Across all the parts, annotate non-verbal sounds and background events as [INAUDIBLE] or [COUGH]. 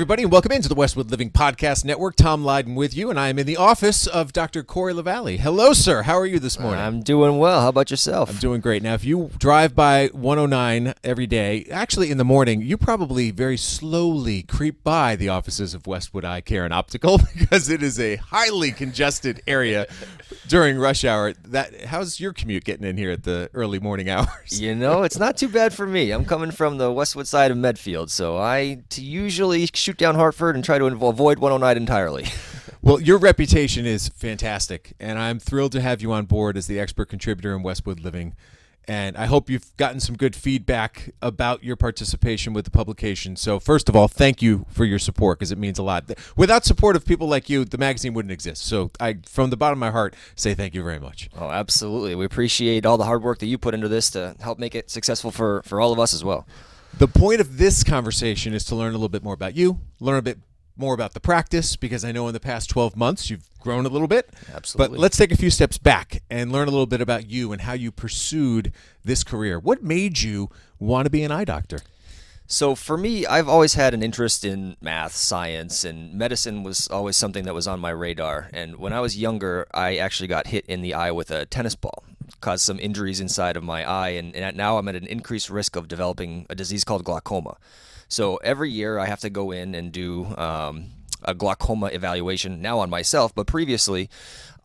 everybody, and welcome into the Westwood Living Podcast Network. Tom Leyden with you, and I am in the office of Dr. Cory Lavallee. Hello, sir. How are you this morning? I'm doing well. How about yourself? I'm doing great. Now, if you drive by 109 every day, actually in the morning, you probably very slowly creep by the offices of Westwood Eye Care and Optical [LAUGHS] because it is a highly congested area during rush hour. That how's your commute getting in here at the early morning [LAUGHS] hours? You know, it's not too bad for me. I'm coming from the Westwood side of Medfield, so I usually shoot down Hartford and try to avoid 109 entirely. [LAUGHS] Well, your reputation is fantastic, and I'm thrilled to have you on board as the expert contributor in Westwood Living. And I hope you've gotten some good feedback about your participation with the publication. So, first of all, thank you for your support because it means a lot. Without support of people like you, the magazine wouldn't exist. So, I, from the bottom of my heart, say thank you very much. Oh, absolutely. We appreciate all the hard work that you put into this to help make it successful for, for all of us as well. The point of this conversation is to learn a little bit more about you, learn a bit more about the practice because I know in the past 12 months you've grown a little bit. Absolutely. But let's take a few steps back and learn a little bit about you and how you pursued this career. What made you want to be an eye doctor? So for me, I've always had an interest in math, science, and medicine was always something that was on my radar. And when I was younger, I actually got hit in the eye with a tennis ball, caused some injuries inside of my eye, and, and now I'm at an increased risk of developing a disease called glaucoma. So every year I have to go in and do um, a glaucoma evaluation now on myself, but previously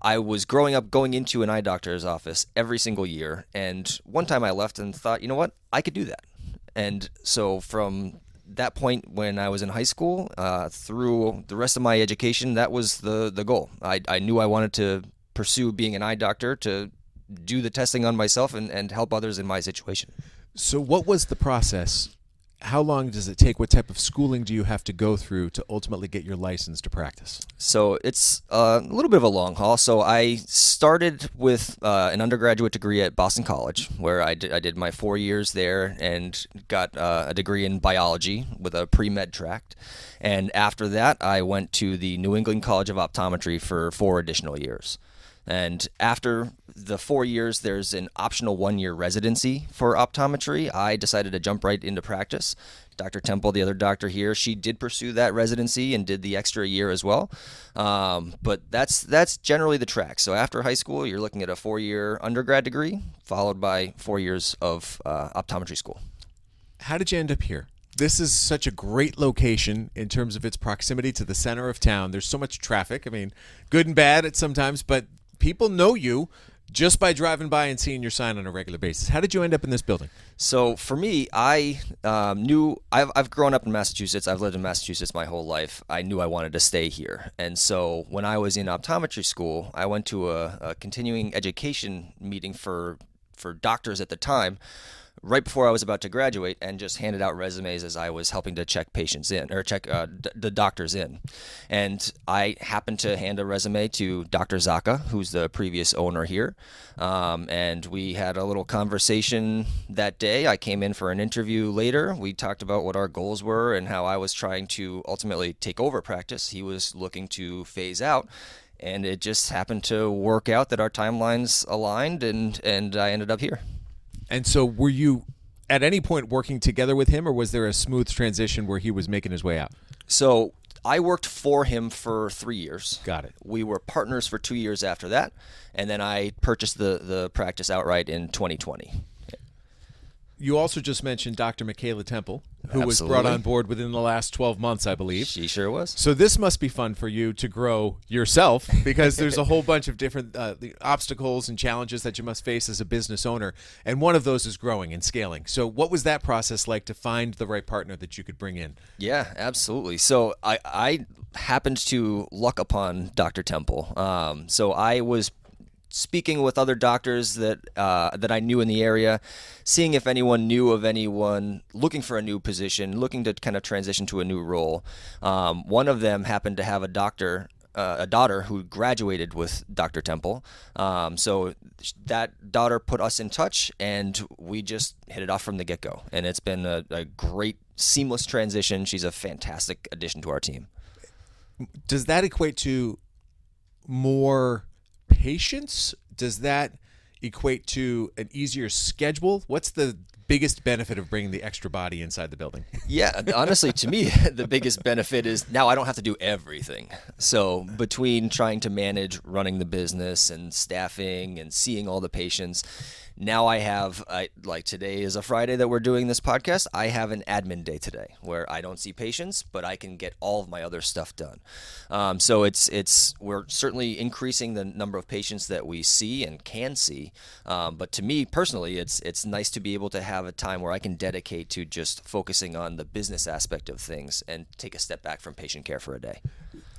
I was growing up going into an eye doctor's office every single year. And one time I left and thought, you know what, I could do that. And so from that point when I was in high school uh, through the rest of my education, that was the, the goal. I, I knew I wanted to pursue being an eye doctor to do the testing on myself and, and help others in my situation. So, what was the process how long does it take? What type of schooling do you have to go through to ultimately get your license to practice? So it's uh, a little bit of a long haul. So I started with uh, an undergraduate degree at Boston College, where I did, I did my four years there and got uh, a degree in biology with a pre med track. And after that, I went to the New England College of Optometry for four additional years. And after the four years, there's an optional one year residency for optometry. I decided to jump right into practice. Dr. Temple, the other doctor here, she did pursue that residency and did the extra year as well. Um, but that's that's generally the track. So after high school, you're looking at a four year undergrad degree, followed by four years of uh, optometry school. How did you end up here? this is such a great location in terms of its proximity to the center of town. There's so much traffic. I mean, good and bad at sometimes, but people know you just by driving by and seeing your sign on a regular basis. How did you end up in this building? So for me, I um, knew I've, I've grown up in Massachusetts. I've lived in Massachusetts my whole life. I knew I wanted to stay here. And so when I was in optometry school, I went to a, a continuing education meeting for for doctors at the time right before I was about to graduate and just handed out resumes as I was helping to check patients in or check uh, d- the doctors in. And I happened to hand a resume to Dr. Zaka, who's the previous owner here. Um, and we had a little conversation that day. I came in for an interview later. We talked about what our goals were and how I was trying to ultimately take over practice. He was looking to phase out and it just happened to work out that our timelines aligned and and I ended up here. And so, were you at any point working together with him, or was there a smooth transition where he was making his way out? So, I worked for him for three years. Got it. We were partners for two years after that, and then I purchased the the practice outright in 2020. You also just mentioned Dr. Michaela Temple, who Absolutely. was brought on board within the last 12 months, I believe. She sure was. So this must be fun for you to grow yourself because there's a whole [LAUGHS] bunch of different uh, obstacles and challenges that you must face as a business owner, and one of those is growing and scaling. So what was that process like to find the right partner that you could bring in? Yeah, absolutely. So I I happened to luck upon Dr. Temple. Um, so I was speaking with other doctors that uh, that I knew in the area, seeing if anyone knew of anyone looking for a new position, looking to kind of transition to a new role. Um, one of them happened to have a doctor. Uh, a daughter who graduated with Dr. Temple. Um, so that daughter put us in touch, and we just hit it off from the get go. And it's been a, a great, seamless transition. She's a fantastic addition to our team. Does that equate to more patience? Does that equate to an easier schedule? What's the biggest benefit of bringing the extra body inside the building? Yeah, honestly, to me, [LAUGHS] the biggest benefit is now I don't have to do everything. So between trying to manage running the business and staffing and seeing all the patients now I have I, like today is a Friday that we're doing this podcast. I have an admin day today where I don't see patients, but I can get all of my other stuff done. Um, so it's it's we're certainly increasing the number of patients that we see and can see. Um, but to me personally, it's it's nice to be able to have a time where I can dedicate to just focusing on the business aspect of things and take a step back from patient care for a day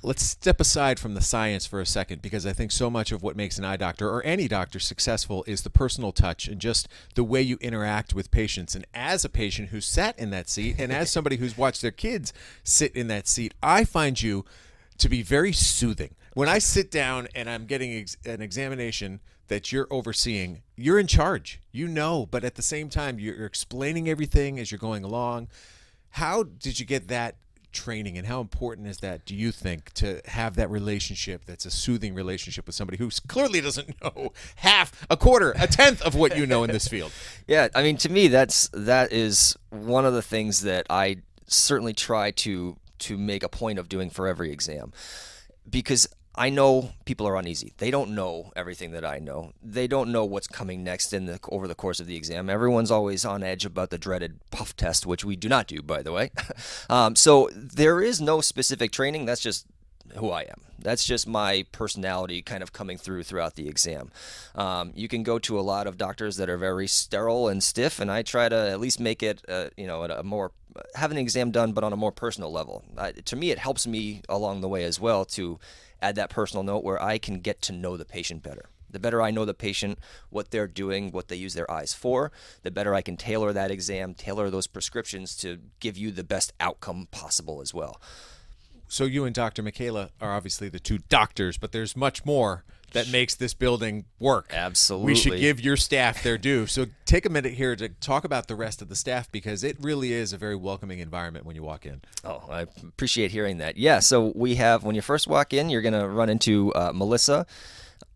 let's step aside from the science for a second because I think so much of what makes an eye doctor or any doctor successful is the personal touch and just the way you interact with patients. And as a patient who sat in that seat and as somebody who's watched their kids sit in that seat, I find you to be very soothing. When I sit down and I'm getting ex- an examination that you're overseeing, you're in charge. You know, but at the same time, you're explaining everything as you're going along. How did you get that training and how important is that do you think to have that relationship that's a soothing relationship with somebody who clearly doesn't [LAUGHS] know half a quarter a tenth of what you know in this field? [LAUGHS] Yeah i mean to me that's that is one of the things that i certainly try to to make a point of doing for every exam. Because I know people are uneasy. They don't know everything that I know. They don't know what's coming next in the over the course of the exam. Everyone's always on edge about the dreaded puff test, which we do not do, by the way. [LAUGHS] um, so there is no specific training. That's just who I am. That's just my personality kind of coming through throughout the exam. Um, you can go to a lot of doctors that are very sterile and stiff, and I try to at least make it, uh, you know, a more have an exam done, but on a more personal level. Uh, to me, it helps me along the way as well to add that personal note where I can get to know the patient better. The better I know the patient, what they're doing, what they use their eyes for, the better I can tailor that exam, tailor those prescriptions to give you the best outcome possible as well. So you and Dr. Michaela are obviously the two doctors, but there's much more that makes this building work. Absolutely. We should give your staff their due. So take a minute here to talk about the rest of the staff because it really is a very welcoming environment when you walk in. Oh, I appreciate hearing that. Yeah, so we have, when you first walk in, you're going to run into uh, Melissa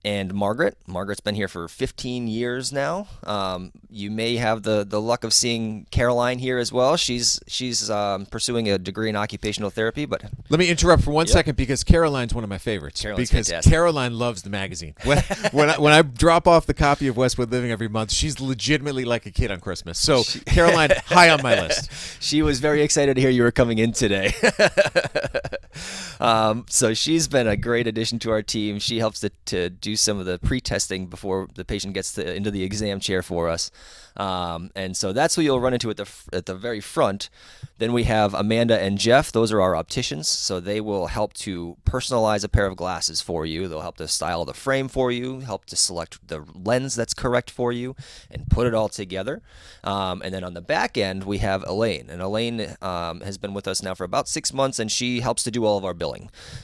and Margaret. Margaret's been here for 15 years now. Um, you may have the, the luck of seeing Caroline here as well. She's she's um, pursuing a degree in occupational therapy. But let me interrupt for one yep. second because Caroline's one of my favorites. Caroline's because fantastic. Caroline loves the magazine. When [LAUGHS] when I, when I drop off the copy of Westwood Living every month, she's legitimately like a kid on Christmas. So she, [LAUGHS] Caroline, high on my list. She was very excited to hear you were coming in today. [LAUGHS] um, so she's been a great addition to our team. She helps to, to do some of the pre-testing before the patient gets to, into the exam chair for us. Um, and so that's who you'll run into at the at the very front. Then we have Amanda and Jeff. Those are our opticians, so they will help to personalize a pair of glasses for you. They'll help to style the frame for you, help to select the lens that's correct for you, and put it all together. Um, and then on the back end, we have Elaine, and Elaine um, has been with us now for about six months, and she helps to do all of our billing.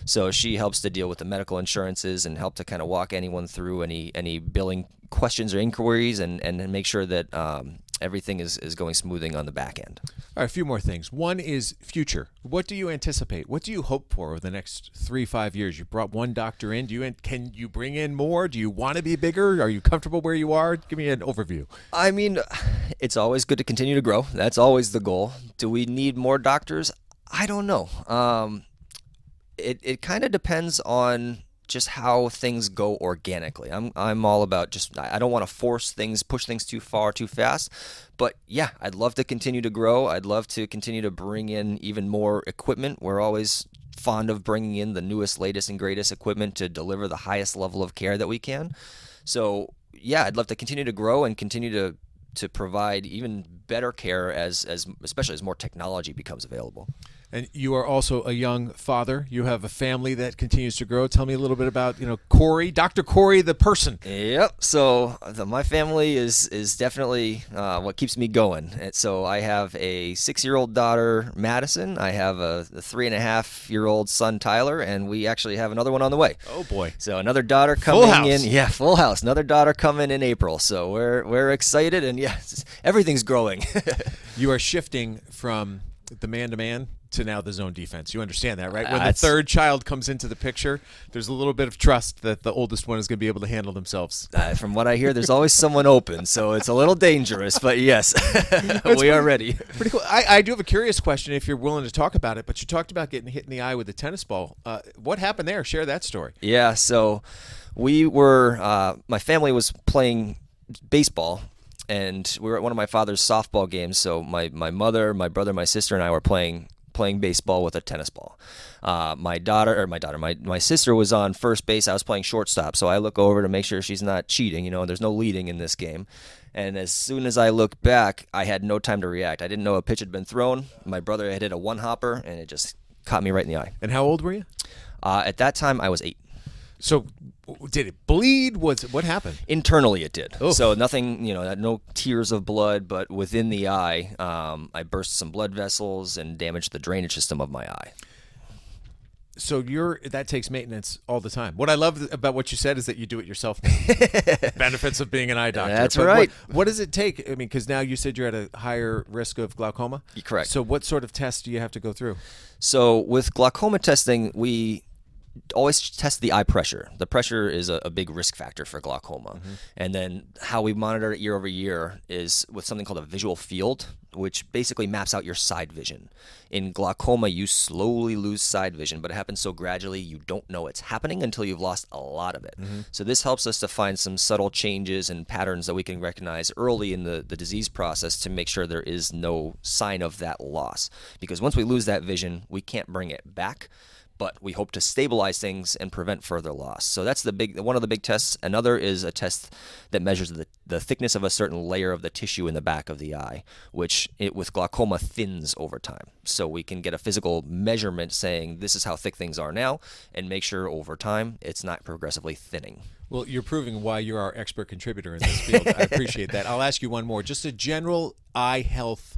So she helps to deal with the medical insurances and help to kind of walk anyone through any any billing questions or inquiries and, and make sure that um, everything is, is going smoothing on the back end. All right, a few more things. One is future. What do you anticipate? What do you hope for over the next three, five years? You brought one doctor in. Do you can you bring in more? Do you want to be bigger? Are you comfortable where you are? Give me an overview. I mean, it's always good to continue to grow. That's always the goal. Do we need more doctors? I don't know. Um, it it kind of depends on just how things go organically. I'm I'm all about just I don't want to force things, push things too far, too fast. But yeah, I'd love to continue to grow. I'd love to continue to bring in even more equipment. We're always fond of bringing in the newest, latest, and greatest equipment to deliver the highest level of care that we can. So yeah, I'd love to continue to grow and continue to to provide even better care as as especially as more technology becomes available. And you are also a young father. You have a family that continues to grow. Tell me a little bit about, you know, Cory, Dr. Cory, the person. Yep. So the, my family is is definitely uh, what keeps me going. And so I have a six year old daughter, Madison. I have a, a, three and a half year old son, Tyler, and we actually have another one on the way. Oh boy! So another daughter coming in. Yeah, full house. Another daughter coming in April. So we're we're excited, and yeah, [LAUGHS] everything's growing. [LAUGHS] you are shifting from the man to man to now the zone defense. You understand that, right? When the third child comes into the picture, there's a little bit of trust that the oldest one is going to be able to handle themselves. Uh, from what I hear, there's always someone open, so it's a little dangerous. But yes, [LAUGHS] [LAUGHS] we are ready. Pretty cool. I, I do have a curious question if you're willing to talk about it, but you talked about getting hit in the eye with a tennis ball. Uh, what happened there? Share that story. Yeah, so we were, uh, my family was playing baseball, and we were at one of my father's softball games. So my, my mother, my brother, my sister, and I were playing playing baseball with a tennis ball. Uh, my daughter, or my daughter, my, my sister was on first base. I was playing shortstop, so I look over to make sure she's not cheating. You know, there's no leading in this game. And as soon as I looked back, I had no time to react. I didn't know a pitch had been thrown. My brother had hit a one hopper, and it just caught me right in the eye. And how old were you? Uh, at that time, I was eight. So, did it bleed? Was what happened? Internally, it did. Oof. So nothing, you know, no tears of blood, but within the eye, um, I burst some blood vessels and damaged the drainage system of my eye. So you're that takes maintenance all the time. What I love about what you said is that you do it yourself. [LAUGHS] Benefits of being an eye doctor. That's But right. What, what does it take? I mean, because now you said you're at a higher risk of glaucoma. You're correct. So what sort of tests do you have to go through? So with glaucoma testing, we always test the eye pressure. The pressure is a, a big risk factor for glaucoma. Mm-hmm. And then how we monitor it year over year is with something called a visual field, which basically maps out your side vision. In glaucoma, you slowly lose side vision, but it happens so gradually you don't know it's happening until you've lost a lot of it. Mm-hmm. So this helps us to find some subtle changes and patterns that we can recognize early in the, the disease process to make sure there is no sign of that loss. Because once we lose that vision, we can't bring it back but we hope to stabilize things and prevent further loss. So that's the big one of the big tests. Another is a test that measures the, the thickness of a certain layer of the tissue in the back of the eye, which it, with glaucoma thins over time. So we can get a physical measurement saying this is how thick things are now and make sure over time it's not progressively thinning. Well, you're proving why you're our expert contributor in this field. I appreciate that. I'll ask you one more. Just a general eye health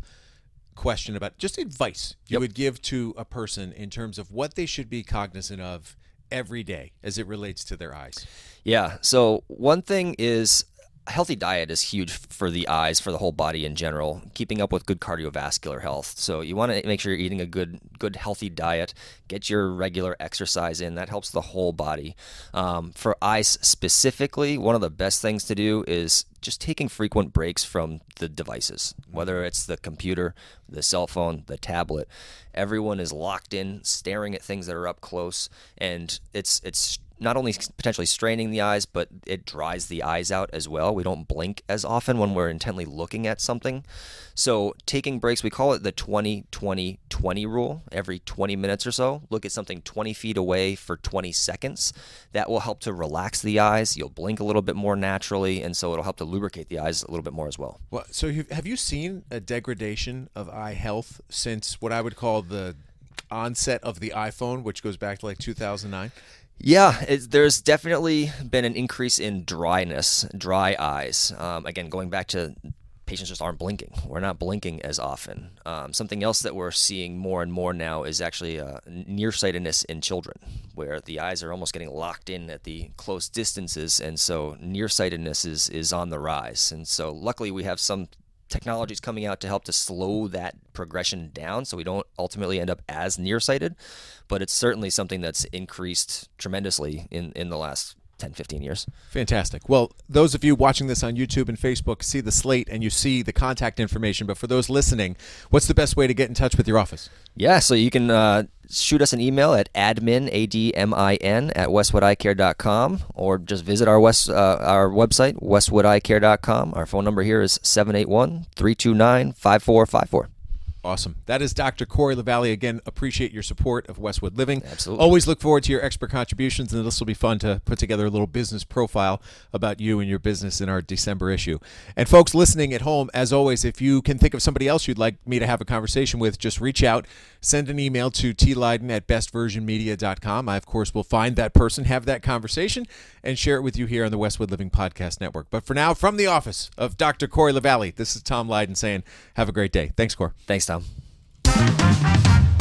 question about just advice you Yep. would give to a person in terms of what they should be cognizant of every day as it relates to their eyes. Yeah. So one thing is a healthy diet is huge for the eyes, for the whole body in general. Keeping up with good cardiovascular health. So you want to make sure you're eating a good, good healthy diet. Get your regular exercise in. That helps the whole body. Um, for eyes specifically, one of the best things to do is just taking frequent breaks from the devices, whether it's the computer, the cell phone, the tablet. Everyone is locked in, staring at things that are up close, and it's it's not only potentially straining the eyes, but it dries the eyes out as well. We don't blink as often when we're intently looking at something. So, taking breaks, we call it the 20 20 20 rule. Every 20 minutes or so, look at something 20 feet away for 20 seconds. That will help to relax the eyes. You'll blink a little bit more naturally, and so it'll help to lubricate the eyes a little bit more as well. Well, so have you seen a degradation of eye health since what I would call the onset of the iPhone, which goes back to like 2009? Yeah, it, there's definitely been an increase in dryness, dry eyes. Um, again, going back to patients just aren't blinking. We're not blinking as often. Um, something else that we're seeing more and more now is actually uh, nearsightedness in children, where the eyes are almost getting locked in at the close distances, and so nearsightedness is is on the rise. And so, luckily, we have some technologies coming out to help to slow that progression down so we don't ultimately end up as nearsighted but it's certainly something that's increased tremendously in, in the last 10 15 years Fantastic. Well, those of you watching this on YouTube and Facebook see the slate and you see the contact information. But for those listening, what's the best way to get in touch with your office? yeah so you can uh, shoot us an email at admin a-d-m-i-n at westwoodeyecare.com or just visit our west uh, our website westwoodeyecare.com our phone number here is 781-329-5454 Awesome. That is Dr. Cory Lavallee. Again, appreciate your support of Westwood Living. Absolutely. Always look forward to your expert contributions, and this will be fun to put together a little business profile about you and your business in our December issue. And folks listening at home, as always, if you can think of somebody else you'd like me to have a conversation with, just reach out. Send an email to tleyden at bestversionmedia.com. I, of course, will find that person, have that conversation, and share it with you here on the Westwood Living Podcast Network. But for now, from the office of Dr. Cory Lavallee, this is Tom Leyden saying, have a great day. Thanks, Cor. thanks tom down.